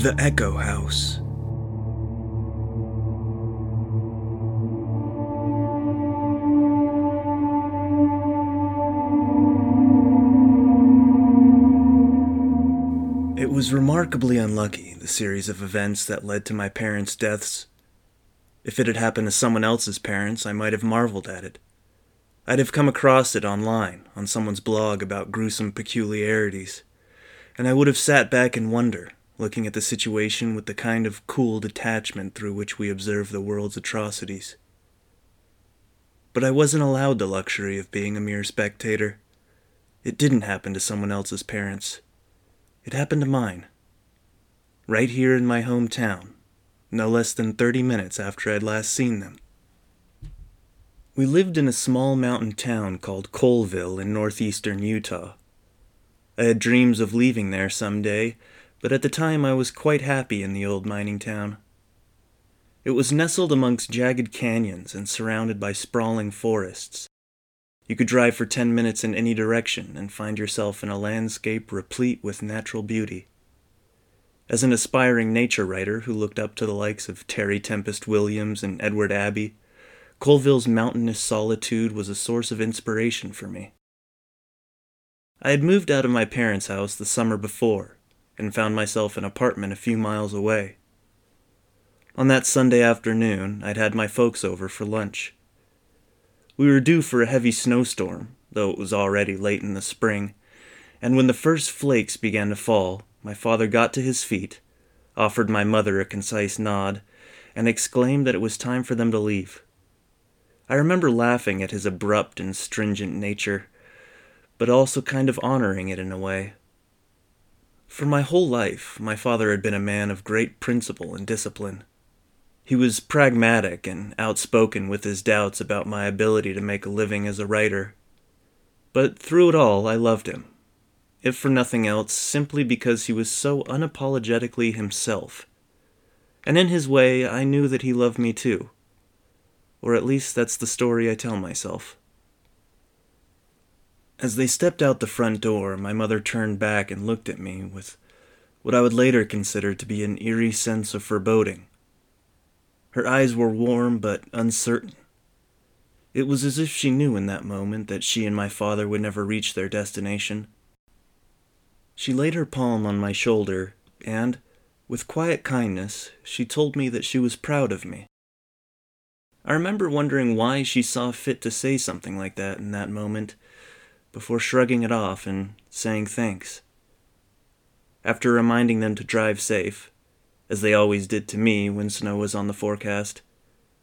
The Echo House. It was remarkably unlucky, the series of events that led to my parents' deaths. If it had happened to someone else's parents, I might have marveled at it. I'd have come across it online, on someone's blog about gruesome peculiarities, and I would have sat back in wonder, looking at the situation with the kind of cool detachment through which we observe the world's atrocities. But I wasn't allowed the luxury of being a mere spectator. It didn't happen to someone else's parents. It happened to mine. Right here in my hometown, no less than 30 minutes after I'd last seen them. We lived in a small mountain town called Coalville in northeastern Utah. I had dreams of leaving there some day, but at the time I was quite happy in the old mining town. It was nestled amongst jagged canyons and surrounded by sprawling forests. You could drive for ten minutes in any direction and find yourself in a landscape replete with natural beauty. As an aspiring nature writer who looked up to the likes of Terry Tempest Williams and Edward Abbey, Coalville's mountainous solitude was a source of inspiration for me. I had moved out of my parents' house the summer before and found myself an apartment a few miles away. On that Sunday afternoon, I'd had my folks over for lunch. We were due for a heavy snowstorm, though it was already late in the spring, and when the first flakes began to fall, my father got to his feet, offered my mother a concise nod, and exclaimed that it was time for them to leave. I remember laughing at his abrupt and stringent nature, but also kind of honoring it in a way. For my whole life, my father had been a man of great principle and discipline. He was pragmatic and outspoken with his doubts about my ability to make a living as a writer. But through it all, I loved him, if for nothing else, simply because he was so unapologetically himself. And in his way, I knew that he loved me too. Or at least that's the story I tell myself. As they stepped out the front door, my mother turned back and looked at me with what I would later consider to be an eerie sense of foreboding. Her eyes were warm but uncertain. It was as if she knew in that moment that she and my father would never reach their destination. She laid her palm on my shoulder, and, with quiet kindness, she told me that she was proud of me. I remember wondering why she saw fit to say something like that in that moment, before shrugging it off and saying thanks. After reminding them to drive safe, as they always did to me when snow was on the forecast,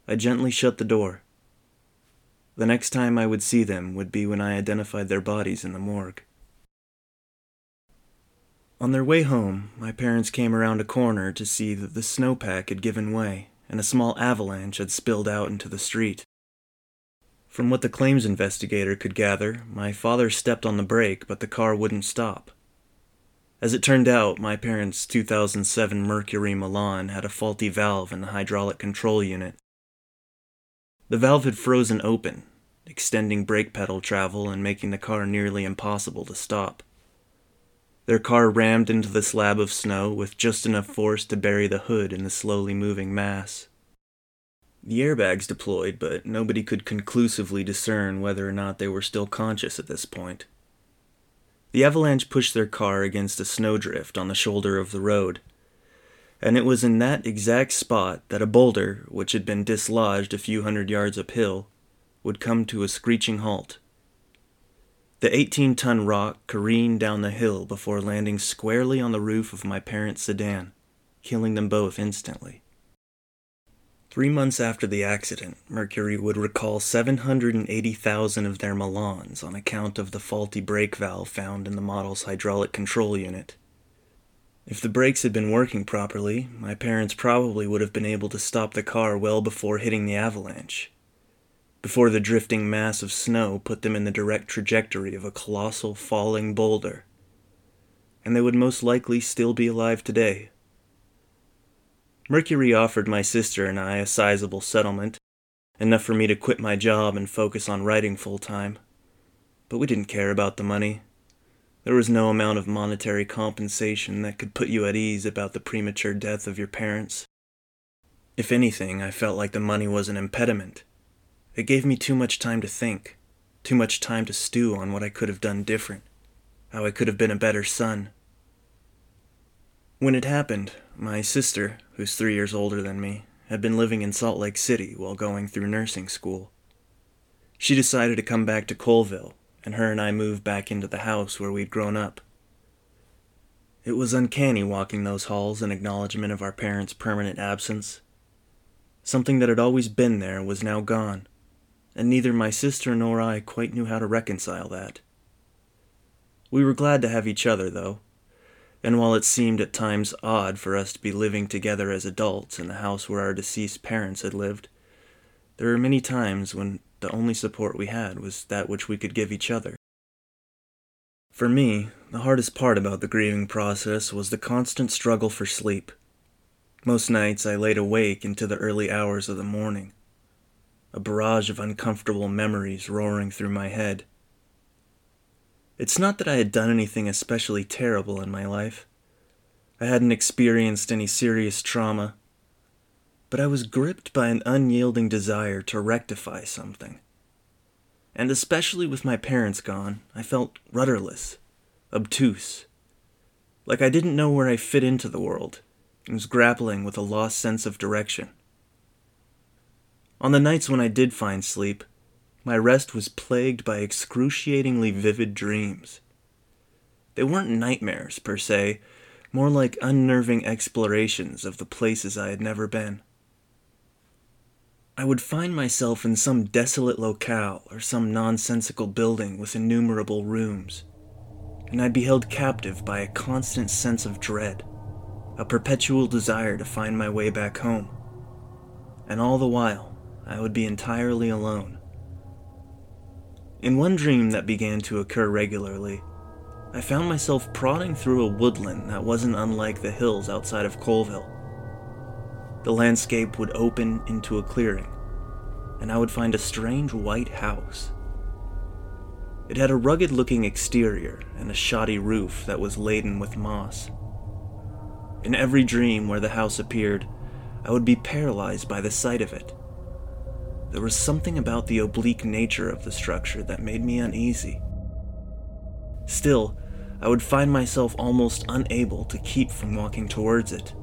I gently shut the door. The next time I would see them would be when I identified their bodies in the morgue. On their way home, my parents came around a corner to see that the snowpack had given way and a small avalanche had spilled out into the street. From what the claims investigator could gather, my father stepped on the brake, but the car wouldn't stop. As it turned out, my parents' 2007 Mercury Milan had a faulty valve in the hydraulic control unit. The valve had frozen open, extending brake pedal travel and making the car nearly impossible to stop. Their car rammed into the slab of snow with just enough force to bury the hood in the slowly moving mass. The airbags deployed, but nobody could conclusively discern whether or not they were still conscious at this point. The avalanche pushed their car against a snowdrift on the shoulder of the road, and it was in that exact spot that a boulder, which had been dislodged a few hundred yards uphill, would come to a screeching halt. The 18 ton rock careened down the hill before landing squarely on the roof of my parents' sedan, killing them both instantly. Three months after the accident, Mercury would recall 780,000 of their Milans on account of the faulty brake valve found in the model's hydraulic control unit. If the brakes had been working properly, my parents probably would have been able to stop the car well before hitting the avalanche before the drifting mass of snow put them in the direct trajectory of a colossal falling boulder. And they would most likely still be alive today. Mercury offered my sister and I a sizable settlement, enough for me to quit my job and focus on writing full time. But we didn't care about the money. There was no amount of monetary compensation that could put you at ease about the premature death of your parents. If anything, I felt like the money was an impediment. It gave me too much time to think, too much time to stew on what I could have done different, how I could have been a better son. When it happened, my sister, who's three years older than me, had been living in Salt Lake City while going through nursing school. She decided to come back to Coalville, and her and I moved back into the house where we'd grown up. It was uncanny walking those halls in acknowledgement of our parents' permanent absence. Something that had always been there was now gone and neither my sister nor I quite knew how to reconcile that. We were glad to have each other, though, and while it seemed at times odd for us to be living together as adults in the house where our deceased parents had lived, there were many times when the only support we had was that which we could give each other. For me, the hardest part about the grieving process was the constant struggle for sleep. Most nights I laid awake into the early hours of the morning, a barrage of uncomfortable memories roaring through my head. It's not that I had done anything especially terrible in my life. I hadn't experienced any serious trauma, but I was gripped by an unyielding desire to rectify something. And especially with my parents gone, I felt rudderless, obtuse, like I didn't know where I fit into the world, and was grappling with a lost sense of direction. On the nights when I did find sleep, my rest was plagued by excruciatingly vivid dreams. They weren't nightmares, per se, more like unnerving explorations of the places I had never been. I would find myself in some desolate locale or some nonsensical building with innumerable rooms, and I'd be held captive by a constant sense of dread, a perpetual desire to find my way back home. And all the while, I would be entirely alone. In one dream that began to occur regularly, I found myself prodding through a woodland that wasn't unlike the hills outside of Coalville. The landscape would open into a clearing, and I would find a strange white house. It had a rugged looking exterior and a shoddy roof that was laden with moss. In every dream where the house appeared, I would be paralyzed by the sight of it there was something about the oblique nature of the structure that made me uneasy. Still, I would find myself almost unable to keep from walking towards it,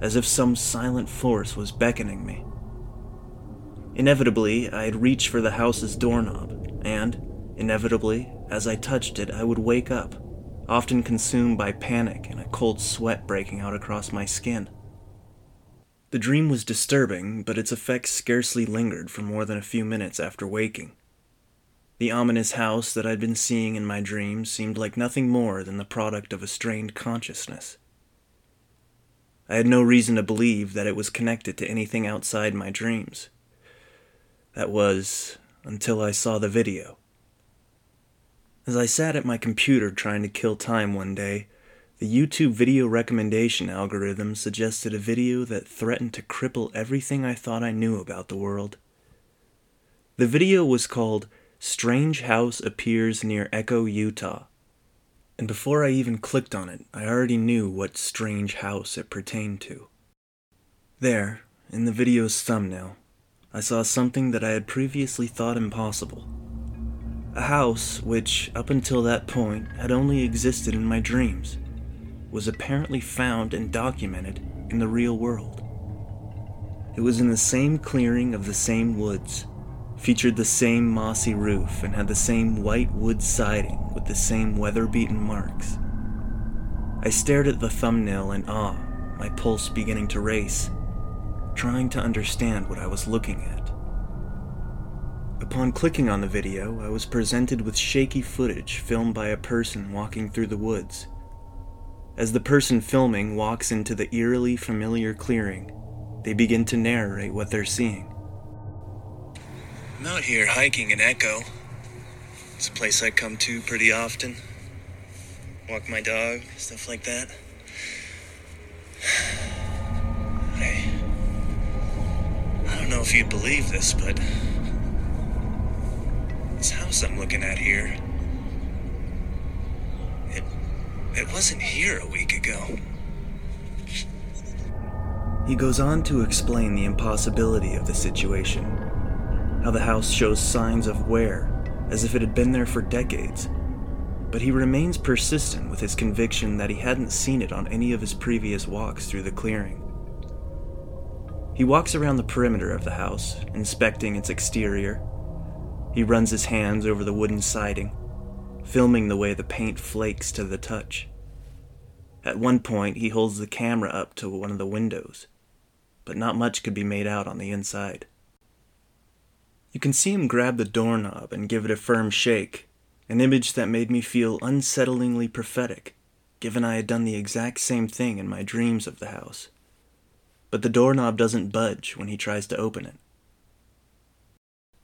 as if some silent force was beckoning me. Inevitably, I'd reach for the house's doorknob, and, inevitably, as I touched it, I would wake up, often consumed by panic and a cold sweat breaking out across my skin. The dream was disturbing, but its effects scarcely lingered for more than a few minutes after waking. The ominous house that I'd been seeing in my dreams seemed like nothing more than the product of a strained consciousness. I had no reason to believe that it was connected to anything outside my dreams. That was until I saw the video. As I sat at my computer trying to kill time one day, the YouTube video recommendation algorithm suggested a video that threatened to cripple everything I thought I knew about the world. The video was called Strange House Appears Near Echo, Utah. And before I even clicked on it, I already knew what strange house it pertained to. There, in the video's thumbnail, I saw something that I had previously thought impossible. A house which, up until that point, had only existed in my dreams, was apparently found and documented in the real world. It was in the same clearing of the same woods, featured the same mossy roof, and had the same white wood siding with the same weather beaten marks. I stared at the thumbnail in awe, my pulse beginning to race, trying to understand what I was looking at. Upon clicking on the video, I was presented with shaky footage filmed by a person walking through the woods. As the person filming walks into the eerily familiar clearing, they begin to narrate what they're seeing. I'm out here hiking in Echo. It's a place I come to pretty often. Walk my dog, stuff like that. Hey, I don't know if you'd believe this, but this house I'm looking at here, it, it wasn't here a week ago. He goes on to explain the impossibility of the situation how the house shows signs of wear, as if it had been there for decades. But he remains persistent with his conviction that he hadn't seen it on any of his previous walks through the clearing. He walks around the perimeter of the house, inspecting its exterior. He runs his hands over the wooden siding, filming the way the paint flakes to the touch. At one point, he holds the camera up to one of the windows, but not much could be made out on the inside. You can see him grab the doorknob and give it a firm shake, an image that made me feel unsettlingly prophetic, given I had done the exact same thing in my dreams of the house. But the doorknob doesn't budge when he tries to open it.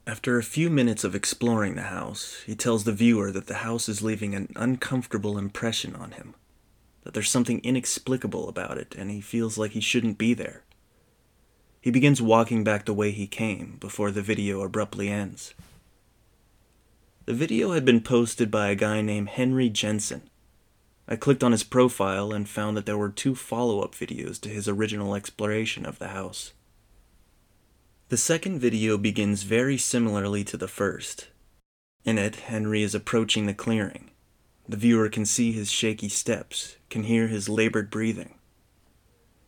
After a few minutes of exploring the house, he tells the viewer that the house is leaving an uncomfortable impression on him, that there's something inexplicable about it, and he feels like he shouldn't be there. He begins walking back the way he came before the video abruptly ends. The video had been posted by a guy named Henry Jensen. I clicked on his profile and found that there were two follow up videos to his original exploration of the house. The second video begins very similarly to the first. In it, Henry is approaching the clearing. The viewer can see his shaky steps, can hear his labored breathing.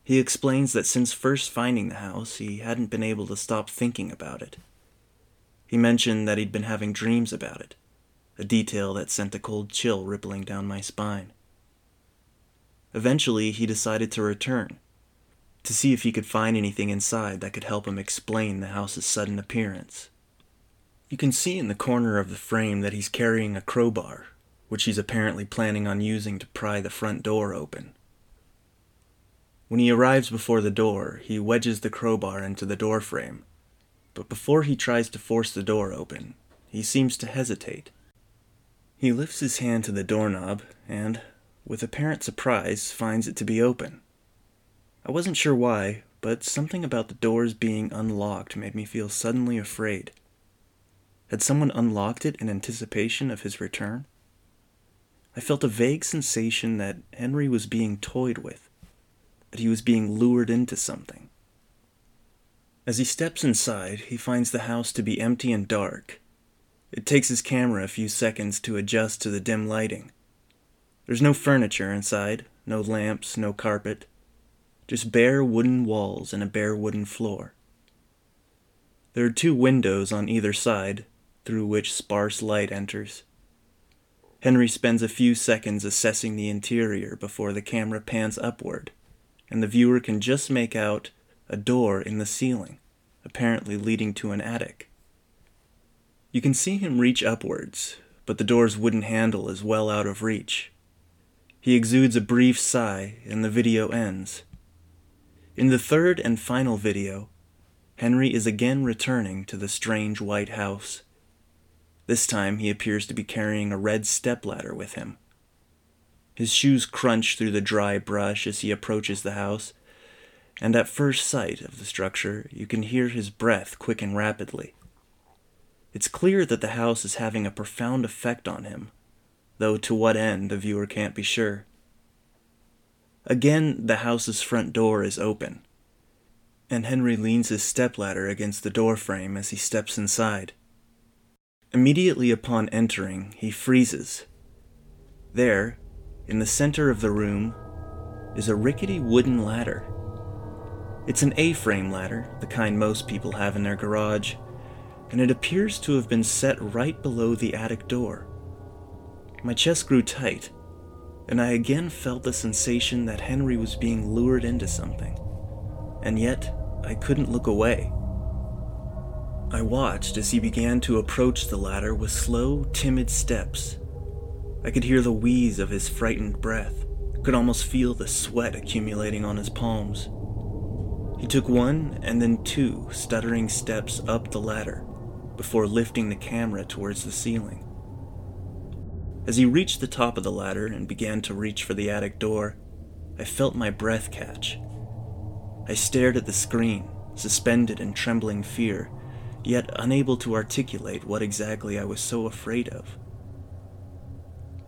He explains that since first finding the house, he hadn't been able to stop thinking about it. He mentioned that he'd been having dreams about it, a detail that sent a cold chill rippling down my spine. Eventually, he decided to return, to see if he could find anything inside that could help him explain the house's sudden appearance. You can see in the corner of the frame that he's carrying a crowbar, which he's apparently planning on using to pry the front door open. When he arrives before the door, he wedges the crowbar into the door frame, But before he tries to force the door open, he seems to hesitate. He lifts his hand to the doorknob and, with apparent surprise, finds it to be open. I wasn't sure why, but something about the doors being unlocked made me feel suddenly afraid. Had someone unlocked it in anticipation of his return? I felt a vague sensation that Henry was being toyed with that he was being lured into something. As he steps inside, he finds the house to be empty and dark. It takes his camera a few seconds to adjust to the dim lighting. There's no furniture inside, no lamps, no carpet, just bare wooden walls and a bare wooden floor. There are two windows on either side through which sparse light enters. Henry spends a few seconds assessing the interior before the camera pans upward, and the viewer can just make out a door in the ceiling, apparently leading to an attic. You can see him reach upwards, but the door's wooden handle is well out of reach. He exudes a brief sigh, and the video ends. In the third and final video, Henry is again returning to the strange white house. This time he appears to be carrying a red stepladder with him. His shoes crunch through the dry brush as he approaches the house, and at first sight of the structure, you can hear his breath quicken rapidly. It's clear that the house is having a profound effect on him, though to what end the viewer can't be sure. Again, the house's front door is open, and Henry leans his stepladder against the doorframe as he steps inside. Immediately upon entering, he freezes. There, in the center of the room, is a rickety wooden ladder. It's an A frame ladder, the kind most people have in their garage, and it appears to have been set right below the attic door. My chest grew tight, and I again felt the sensation that Henry was being lured into something. And yet, I couldn't look away. I watched as he began to approach the ladder with slow, timid steps. I could hear the wheeze of his frightened breath, could almost feel the sweat accumulating on his palms. He took one and then two stuttering steps up the ladder before lifting the camera towards the ceiling. As he reached the top of the ladder and began to reach for the attic door, I felt my breath catch. I stared at the screen, suspended in trembling fear yet unable to articulate what exactly I was so afraid of.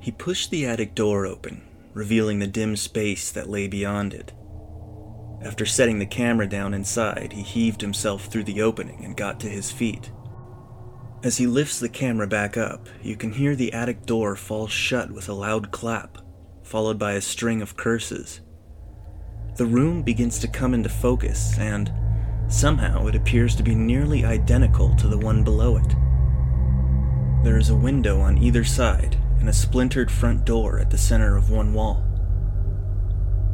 He pushed the attic door open, revealing the dim space that lay beyond it. After setting the camera down inside, he heaved himself through the opening and got to his feet. As he lifts the camera back up, you can hear the attic door fall shut with a loud clap, followed by a string of curses. The room begins to come into focus, and Somehow, it appears to be nearly identical to the one below it. There is a window on either side and a splintered front door at the center of one wall.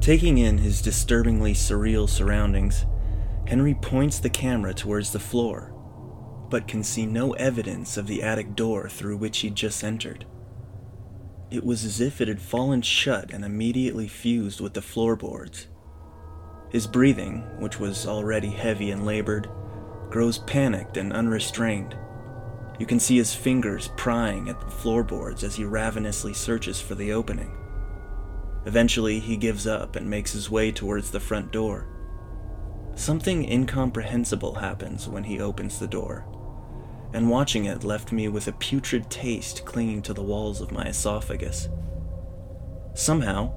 Taking in his disturbingly surreal surroundings, Henry points the camera towards the floor, but can see no evidence of the attic door through which he'd just entered. It was as if it had fallen shut and immediately fused with the floorboards. His breathing, which was already heavy and labored, grows panicked and unrestrained. You can see his fingers prying at the floorboards as he ravenously searches for the opening. Eventually, he gives up and makes his way towards the front door. Something incomprehensible happens when he opens the door, and watching it left me with a putrid taste clinging to the walls of my esophagus. Somehow,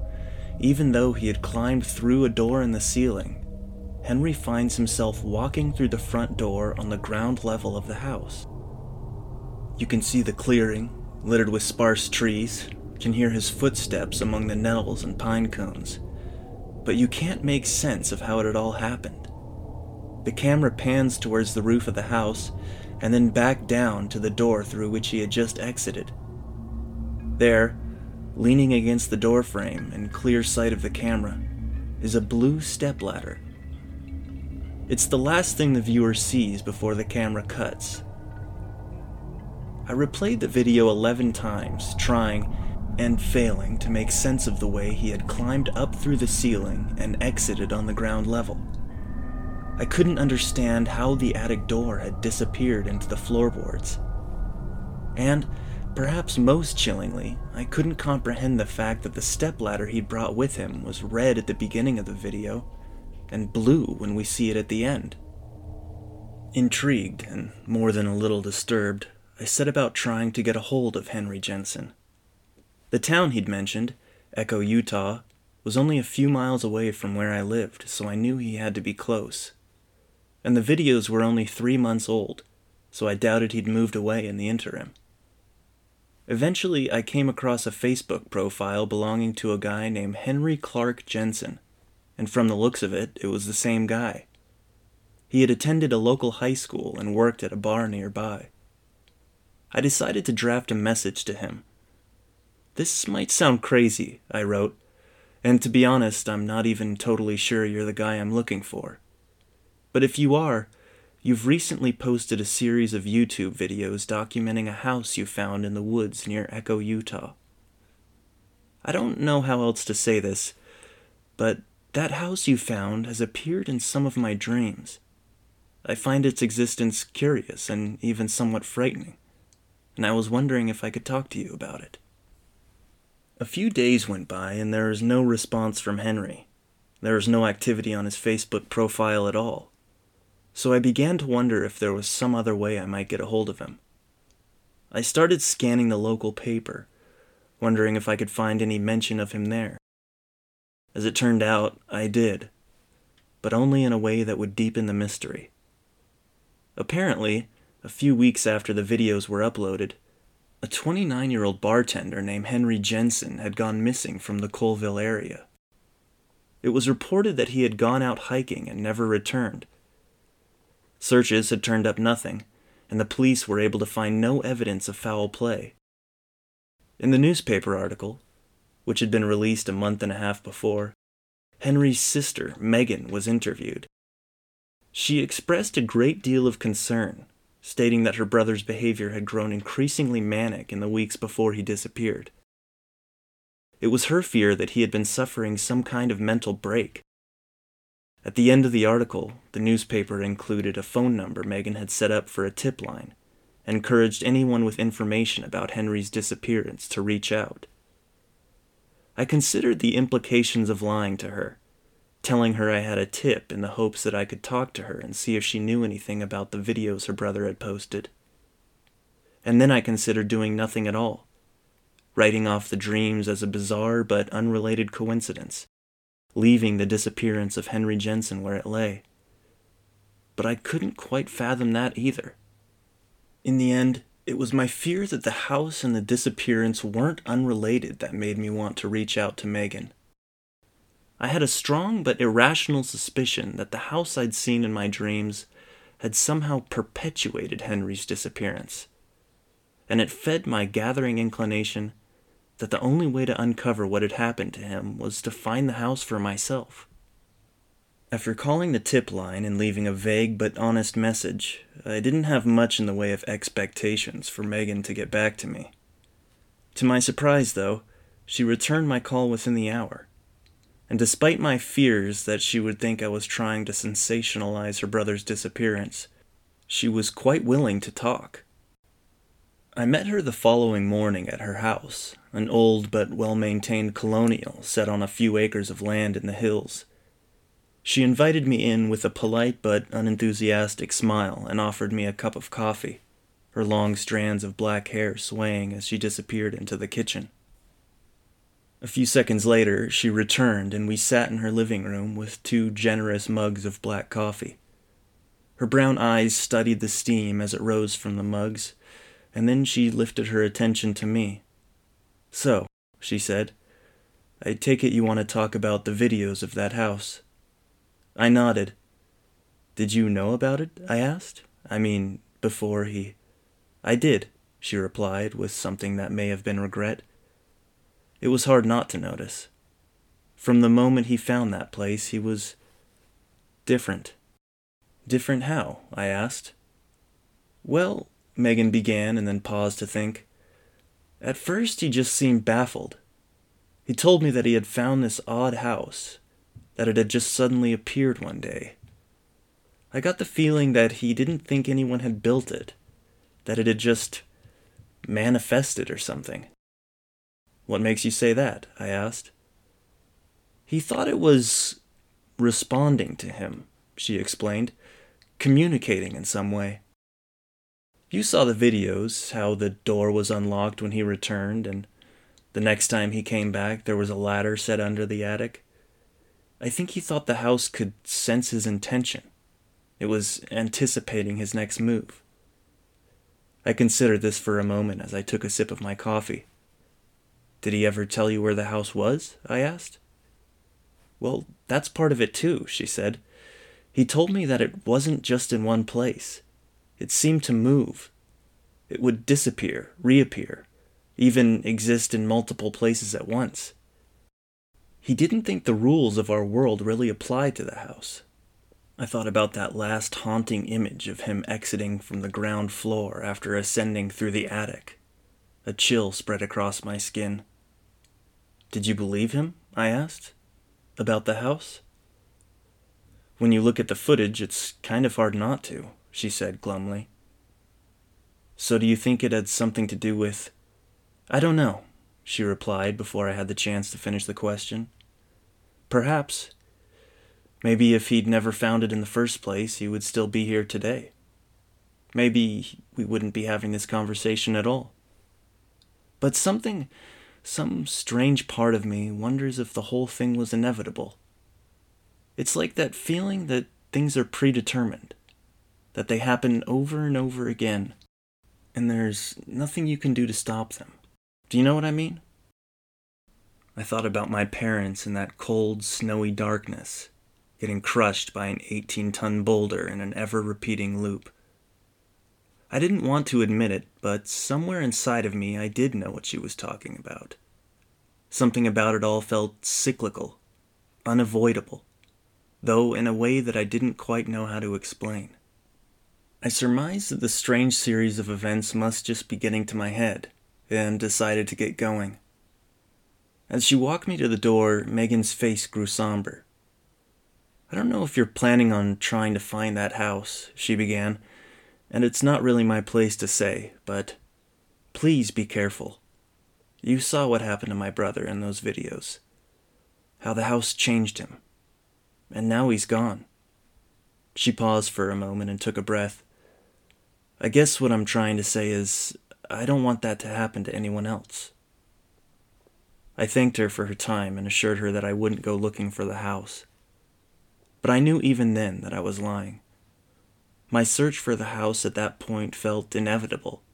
even though he had climbed through a door in the ceiling, Henry finds himself walking through the front door on the ground level of the house. You can see the clearing, littered with sparse trees, can hear his footsteps among the nettles and pine cones, but you can't make sense of how it had all happened. The camera pans towards the roof of the house and then back down to the door through which he had just exited. There, Leaning against the doorframe in clear sight of the camera is a blue stepladder. It's the last thing the viewer sees before the camera cuts. I replayed the video 11 times, trying and failing to make sense of the way he had climbed up through the ceiling and exited on the ground level. I couldn't understand how the attic door had disappeared into the floorboards. And Perhaps most chillingly, I couldn't comprehend the fact that the stepladder he'd brought with him was red at the beginning of the video and blue when we see it at the end. Intrigued and more than a little disturbed, I set about trying to get a hold of Henry Jensen. The town he'd mentioned, Echo, Utah, was only a few miles away from where I lived, so I knew he had to be close. And the videos were only three months old, so I doubted he'd moved away in the interim. Eventually, I came across a Facebook profile belonging to a guy named Henry Clark Jensen, and from the looks of it, it was the same guy. He had attended a local high school and worked at a bar nearby. I decided to draft a message to him. This might sound crazy, I wrote, and to be honest, I'm not even totally sure you're the guy I'm looking for. But if you are, you've recently posted a series of YouTube videos documenting a house you found in the woods near Echo, Utah. I don't know how else to say this, but that house you found has appeared in some of my dreams. I find its existence curious and even somewhat frightening, and I was wondering if I could talk to you about it. A few days went by, and there was no response from Henry. There was no activity on his Facebook profile at all. So I began to wonder if there was some other way I might get a hold of him. I started scanning the local paper, wondering if I could find any mention of him there. As it turned out, I did, but only in a way that would deepen the mystery. Apparently, a few weeks after the videos were uploaded, a 29 year old bartender named Henry Jensen had gone missing from the Coalville area. It was reported that he had gone out hiking and never returned. Searches had turned up nothing, and the police were able to find no evidence of foul play. In the newspaper article, which had been released a month and a half before, Henry's sister, Megan, was interviewed. She expressed a great deal of concern, stating that her brother's behavior had grown increasingly manic in the weeks before he disappeared. It was her fear that he had been suffering some kind of mental break. At the end of the article, the newspaper included a phone number Megan had set up for a tip line, encouraged anyone with information about Henry's disappearance to reach out. I considered the implications of lying to her, telling her I had a tip in the hopes that I could talk to her and see if she knew anything about the videos her brother had posted. And then I considered doing nothing at all, writing off the dreams as a bizarre but unrelated coincidence, leaving the disappearance of Henry Jensen where it lay. But I couldn't quite fathom that either. In the end, it was my fear that the house and the disappearance weren't unrelated that made me want to reach out to Megan. I had a strong but irrational suspicion that the house I'd seen in my dreams had somehow perpetuated Henry's disappearance. And it fed my gathering inclination that the only way to uncover what had happened to him was to find the house for myself. After calling the tip line and leaving a vague but honest message, I didn't have much in the way of expectations for Megan to get back to me. To my surprise, though, she returned my call within the hour. And despite my fears that she would think I was trying to sensationalize her brother's disappearance, she was quite willing to talk. I met her the following morning at her house, an old but well maintained colonial set on a few acres of land in the hills. She invited me in with a polite but unenthusiastic smile and offered me a cup of coffee, her long strands of black hair swaying as she disappeared into the kitchen. A few seconds later, she returned and we sat in her living room with two generous mugs of black coffee. Her brown eyes studied the steam as it rose from the mugs, and then she lifted her attention to me. So, she said, I take it you want to talk about the videos of that house. I nodded. Did you know about it? I asked. I mean, before he. I did, she replied, with something that may have been regret. It was hard not to notice. From the moment he found that place, he was different. Different how? I asked. Well, Megan began and then paused to think. At first, he just seemed baffled. He told me that he had found this odd house, that it had just suddenly appeared one day. I got the feeling that he didn't think anyone had built it, that it had just manifested or something. What makes you say that? I asked. He thought it was responding to him, she explained, communicating in some way. You saw the videos, how the door was unlocked when he returned, and the next time he came back, there was a ladder set under the attic. I think he thought the house could sense his intention. It was anticipating his next move. I considered this for a moment as I took a sip of my coffee. Did he ever tell you where the house was? I asked. Well, that's part of it too, she said. He told me that it wasn't just in one place. It seemed to move. It would disappear, reappear, even exist in multiple places at once. He didn't think the rules of our world really applied to the house. I thought about that last haunting image of him exiting from the ground floor after ascending through the attic. A chill spread across my skin. Did you believe him? I asked. About the house? When you look at the footage, it's kind of hard not to, she said glumly. So do you think it had something to do with. I don't know, she replied before I had the chance to finish the question. Perhaps. Maybe if he'd never found it in the first place, he would still be here today. Maybe we wouldn't be having this conversation at all. But something, some strange part of me wonders if the whole thing was inevitable. It's like that feeling that things are predetermined, that they happen over and over again, and there's nothing you can do to stop them. Do you know what I mean? I thought about my parents in that cold, snowy darkness, getting crushed by an 18 ton boulder in an ever repeating loop. I didn't want to admit it, but somewhere inside of me I did know what she was talking about. Something about it all felt cyclical, unavoidable, though in a way that I didn't quite know how to explain. I surmised that the strange series of events must just be getting to my head, and decided to get going. As she walked me to the door, Megan's face grew somber. I don't know if you're planning on trying to find that house, she began, and it's not really my place to say, but please be careful. You saw what happened to my brother in those videos. How the house changed him. And now he's gone. She paused for a moment and took a breath. I guess what I'm trying to say is, I don't want that to happen to anyone else. I thanked her for her time and assured her that I wouldn't go looking for the house. But I knew even then that I was lying. My search for the house at that point felt inevitable,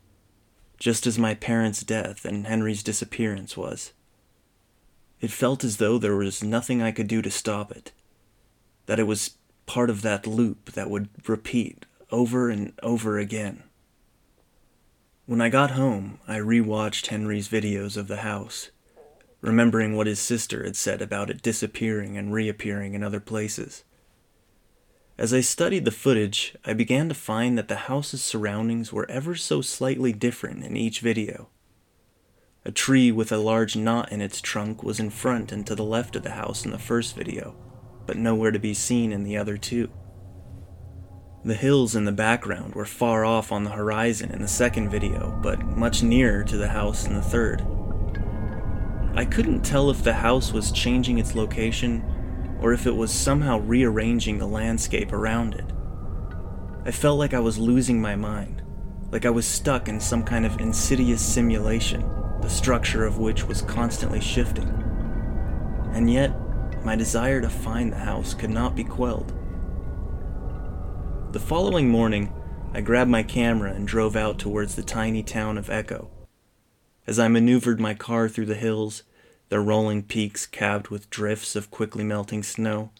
just as my parents' death and Henry's disappearance was. It felt as though there was nothing I could do to stop it, that it was part of that loop that would repeat over and over again. When I got home, I rewatched Henry's videos of the house, remembering what his sister had said about it disappearing and reappearing in other places. As I studied the footage, I began to find that the house's surroundings were ever so slightly different in each video. A tree with a large knot in its trunk was in front and to the left of the house in the first video, but nowhere to be seen in the other two. The hills in the background were far off on the horizon in the second video, but much nearer to the house in the third. I couldn't tell if the house was changing its location or if it was somehow rearranging the landscape around it. I felt like I was losing my mind, like I was stuck in some kind of insidious simulation, the structure of which was constantly shifting. And yet, my desire to find the house could not be quelled. The following morning, I grabbed my camera and drove out towards the tiny town of Echo. As I maneuvered my car through the hills, their rolling peaks capped with drifts of quickly melting snow,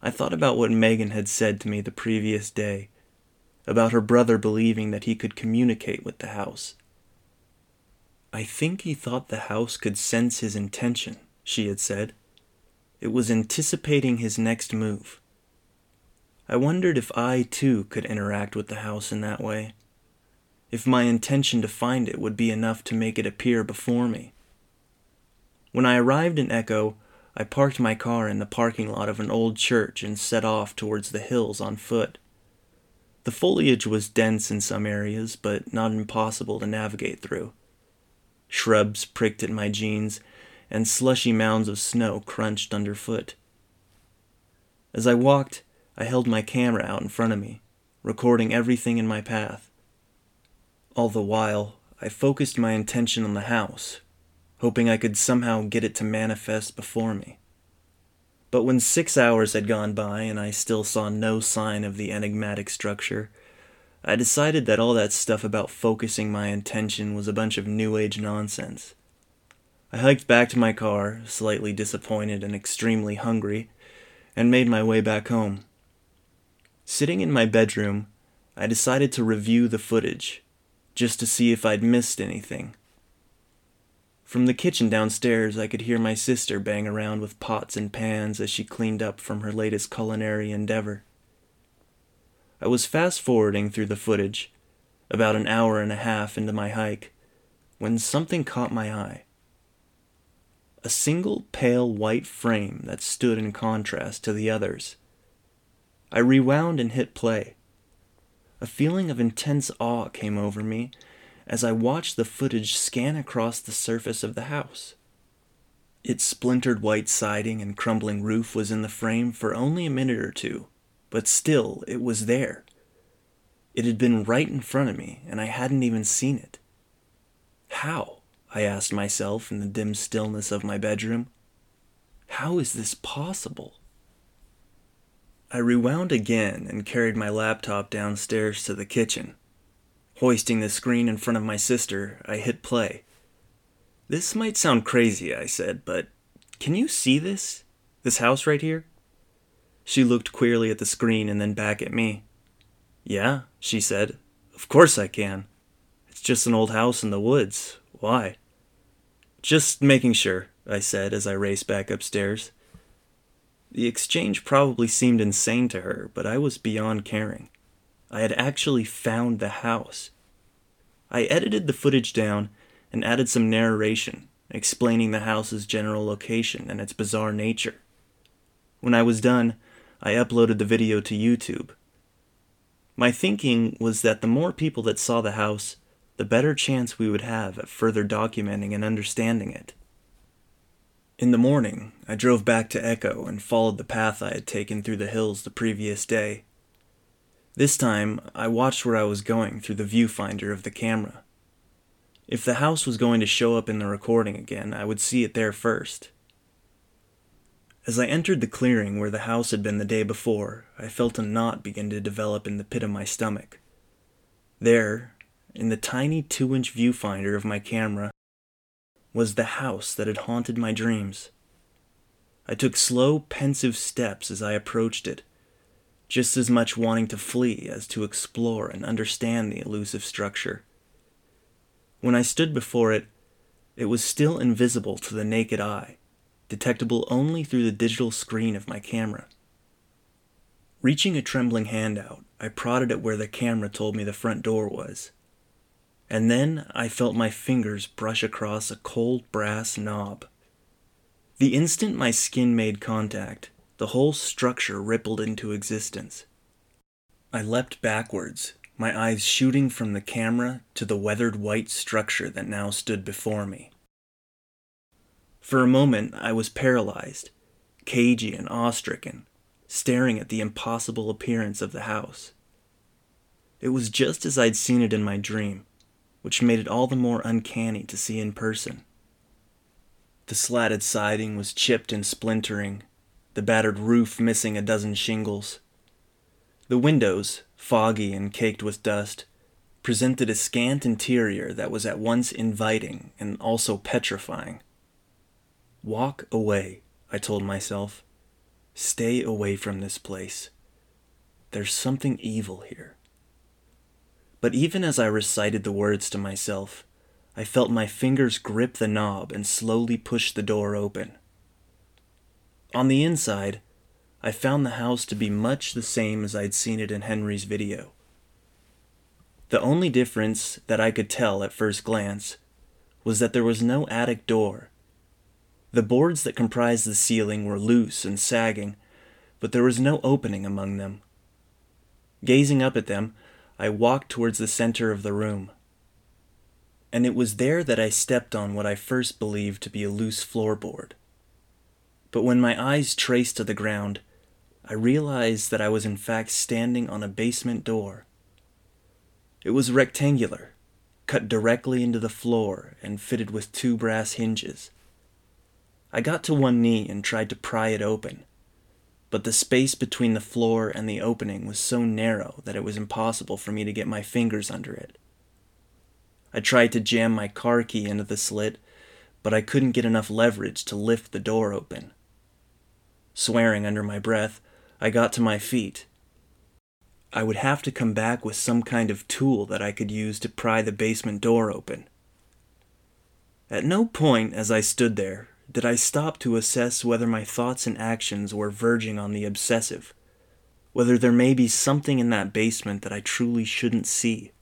I thought about what Megan had said to me the previous day, about her brother believing that he could communicate with the house. I think he thought the house could sense his intention, she had said. It was anticipating his next move. I wondered if I too could interact with the house in that way. If my intention to find it would be enough to make it appear before me. When I arrived in Echo, I parked my car in the parking lot of an old church and set off towards the hills on foot. The foliage was dense in some areas, but not impossible to navigate through. Shrubs pricked at my jeans, and slushy mounds of snow crunched underfoot. As I walked, I held my camera out in front of me, recording everything in my path. All the while, I focused my attention on the house, hoping I could somehow get it to manifest before me. But when six hours had gone by and I still saw no sign of the enigmatic structure, I decided that all that stuff about focusing my attention was a bunch of New Age nonsense. I hiked back to my car, slightly disappointed and extremely hungry, and made my way back home. Sitting in my bedroom, I decided to review the footage, just to see if I'd missed anything. From the kitchen downstairs, I could hear my sister bang around with pots and pans as she cleaned up from her latest culinary endeavor. I was fast forwarding through the footage, about an hour and a half into my hike, when something caught my eye. A single pale white frame that stood in contrast to the others. I rewound and hit play. A feeling of intense awe came over me as I watched the footage scan across the surface of the house. Its splintered white siding and crumbling roof was in the frame for only a minute or two, but still it was there. It had been right in front of me, and I hadn't even seen it. How? I asked myself in the dim stillness of my bedroom. How is this possible? I rewound again and carried my laptop downstairs to the kitchen. Hoisting the screen in front of my sister, I hit play. This might sound crazy, I said, but can you see this? This house right here? She looked queerly at the screen and then back at me. Yeah, she said. Of course I can. It's just an old house in the woods. Why? Just making sure, I said as I raced back upstairs. The exchange probably seemed insane to her, but I was beyond caring. I had actually found the house. I edited the footage down and added some narration, explaining the house's general location and its bizarre nature. When I was done, I uploaded the video to YouTube. My thinking was that the more people that saw the house, the better chance we would have at further documenting and understanding it. In the morning, I drove back to Echo and followed the path I had taken through the hills the previous day. This time, I watched where I was going through the viewfinder of the camera. If the house was going to show up in the recording again, I would see it there first. As I entered the clearing where the house had been the day before, I felt a knot begin to develop in the pit of my stomach. There, in the tiny two inch viewfinder of my camera, was the house that had haunted my dreams. I took slow, pensive steps as I approached it just as much wanting to flee as to explore and understand the elusive structure. When I stood before it, it was still invisible to the naked eye, detectable only through the digital screen of my camera. Reaching a trembling hand out, I prodded at where the camera told me the front door was. And then I felt my fingers brush across a cold brass knob. The instant my skin made contact, the whole structure rippled into existence. I leapt backwards, my eyes shooting from the camera to the weathered white structure that now stood before me. For a moment, I was paralyzed, cagey and awe stricken, staring at the impossible appearance of the house. It was just as I'd seen it in my dream, which made it all the more uncanny to see in person. The slatted siding was chipped and splintering, the battered roof missing a dozen shingles. The windows, foggy and caked with dust, presented a scant interior that was at once inviting and also petrifying. Walk away, I told myself. Stay away from this place. There's something evil here. But even as I recited the words to myself, I felt my fingers grip the knob and slowly push the door open. On the inside, I found the house to be much the same as I'd seen it in Henry's video. The only difference that I could tell at first glance was that there was no attic door. The boards that comprised the ceiling were loose and sagging, but there was no opening among them. Gazing up at them, I walked towards the center of the room. And it was there that I stepped on what I first believed to be a loose floorboard. But when my eyes traced to the ground, I realized that I was in fact standing on a basement door. It was rectangular, cut directly into the floor and fitted with two brass hinges. I got to one knee and tried to pry it open, but the space between the floor and the opening was so narrow that it was impossible for me to get my fingers under it. I tried to jam my car key into the slit, but I couldn't get enough leverage to lift the door open. Swearing under my breath, I got to my feet. I would have to come back with some kind of tool that I could use to pry the basement door open. At no point as I stood there did I stop to assess whether my thoughts and actions were verging on the obsessive, whether there may be something in that basement that I truly shouldn't see.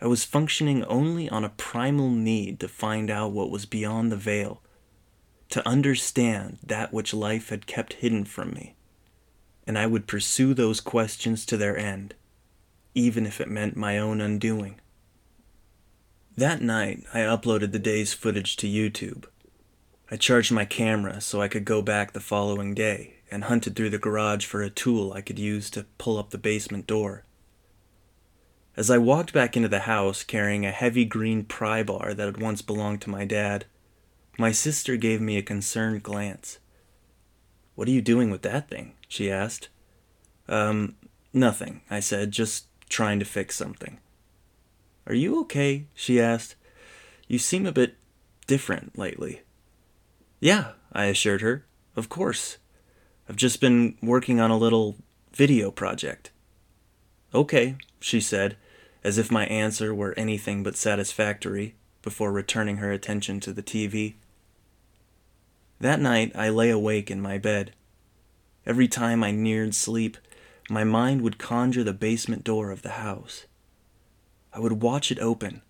I was functioning only on a primal need to find out what was beyond the veil, to understand that which life had kept hidden from me, and I would pursue those questions to their end, even if it meant my own undoing. That night, I uploaded the day's footage to YouTube. I charged my camera so I could go back the following day and hunted through the garage for a tool I could use to pull up the basement door. As I walked back into the house carrying a heavy green pry bar that had once belonged to my dad, my sister gave me a concerned glance. What are you doing with that thing? she asked. Um, nothing, I said, just trying to fix something. Are you okay? she asked. You seem a bit different lately. Yeah, I assured her. Of course. I've just been working on a little video project. Okay, she said, as if my answer were anything but satisfactory, before returning her attention to the TV. That night I lay awake in my bed. Every time I neared sleep, my mind would conjure the basement door of the house. I would watch it open,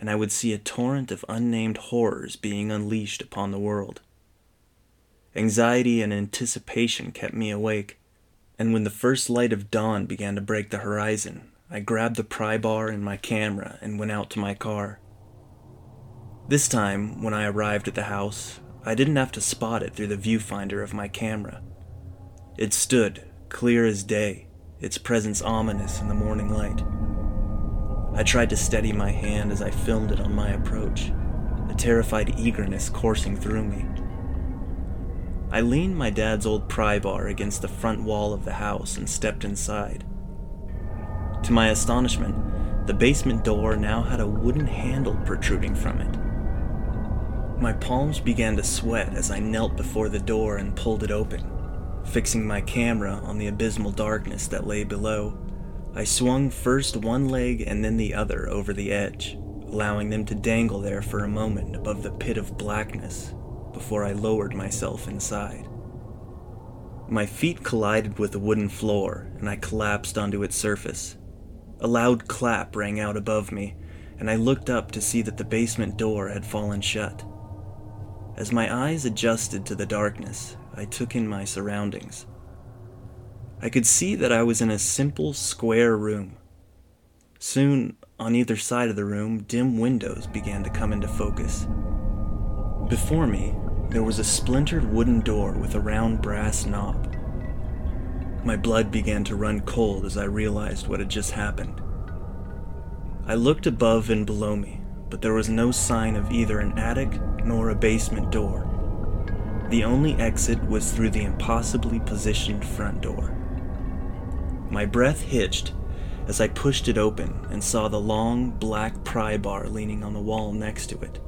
and I would see a torrent of unnamed horrors being unleashed upon the world. Anxiety and anticipation kept me awake, and when the first light of dawn began to break the horizon, I grabbed the pry bar and my camera and went out to my car. This time, when I arrived at the house, I didn't have to spot it through the viewfinder of my camera. It stood, clear as day, its presence ominous in the morning light. I tried to steady my hand as I filmed it on my approach, a terrified eagerness coursing through me. I leaned my dad's old pry bar against the front wall of the house and stepped inside. To my astonishment, the basement door now had a wooden handle protruding from it. My palms began to sweat as I knelt before the door and pulled it open, fixing my camera on the abysmal darkness that lay below. I swung first one leg and then the other over the edge, allowing them to dangle there for a moment above the pit of blackness before I lowered myself inside. My feet collided with the wooden floor and I collapsed onto its surface. A loud clap rang out above me, and I looked up to see that the basement door had fallen shut. As my eyes adjusted to the darkness, I took in my surroundings. I could see that I was in a simple square room. Soon, on either side of the room, dim windows began to come into focus. Before me, there was a splintered wooden door with a round brass knob. My blood began to run cold as I realized what had just happened. I looked above and below me, but there was no sign of either an attic nor a basement door. The only exit was through the impossibly positioned front door. My breath hitched as I pushed it open and saw the long black pry bar leaning on the wall next to it.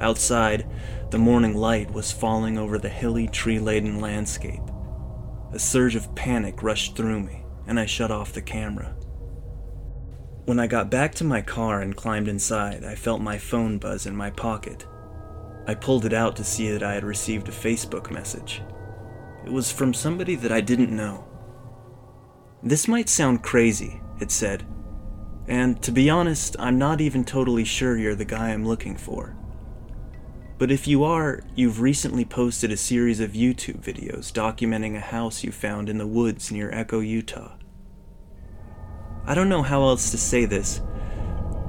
Outside, the morning light was falling over the hilly, tree laden landscape. A surge of panic rushed through me, and I shut off the camera. When I got back to my car and climbed inside, I felt my phone buzz in my pocket. I pulled it out to see that I had received a Facebook message. It was from somebody that I didn't know. This might sound crazy, it said, and to be honest, I'm not even totally sure you're the guy I'm looking for. But if you are, you've recently posted a series of YouTube videos documenting a house you found in the woods near Echo, Utah. I don't know how else to say this,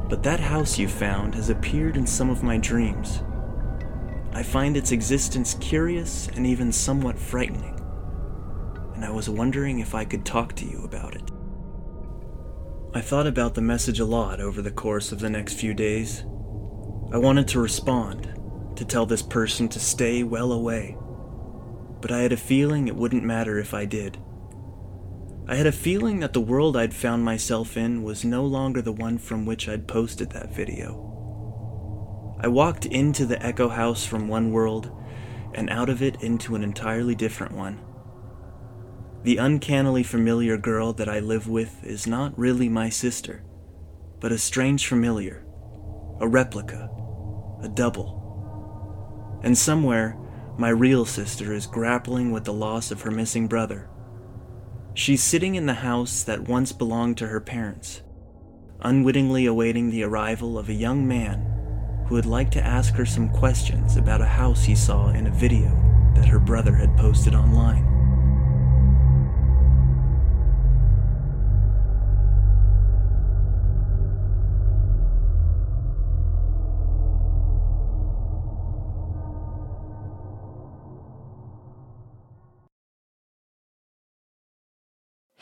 but that house you found has appeared in some of my dreams. I find its existence curious and even somewhat frightening and I was wondering if I could talk to you about it. I thought about the message a lot over the course of the next few days. I wanted to respond, to tell this person to stay well away, but I had a feeling it wouldn't matter if I did. I had a feeling that the world I'd found myself in was no longer the one from which I'd posted that video. I walked into the Echo House from one world and out of it into an entirely different one. The uncannily familiar girl that I live with is not really my sister, but a strange familiar, a replica, a double. And somewhere, my real sister is grappling with the loss of her missing brother. She's sitting in the house that once belonged to her parents, unwittingly awaiting the arrival of a young man who would like to ask her some questions about a house he saw in a video that her brother had posted online.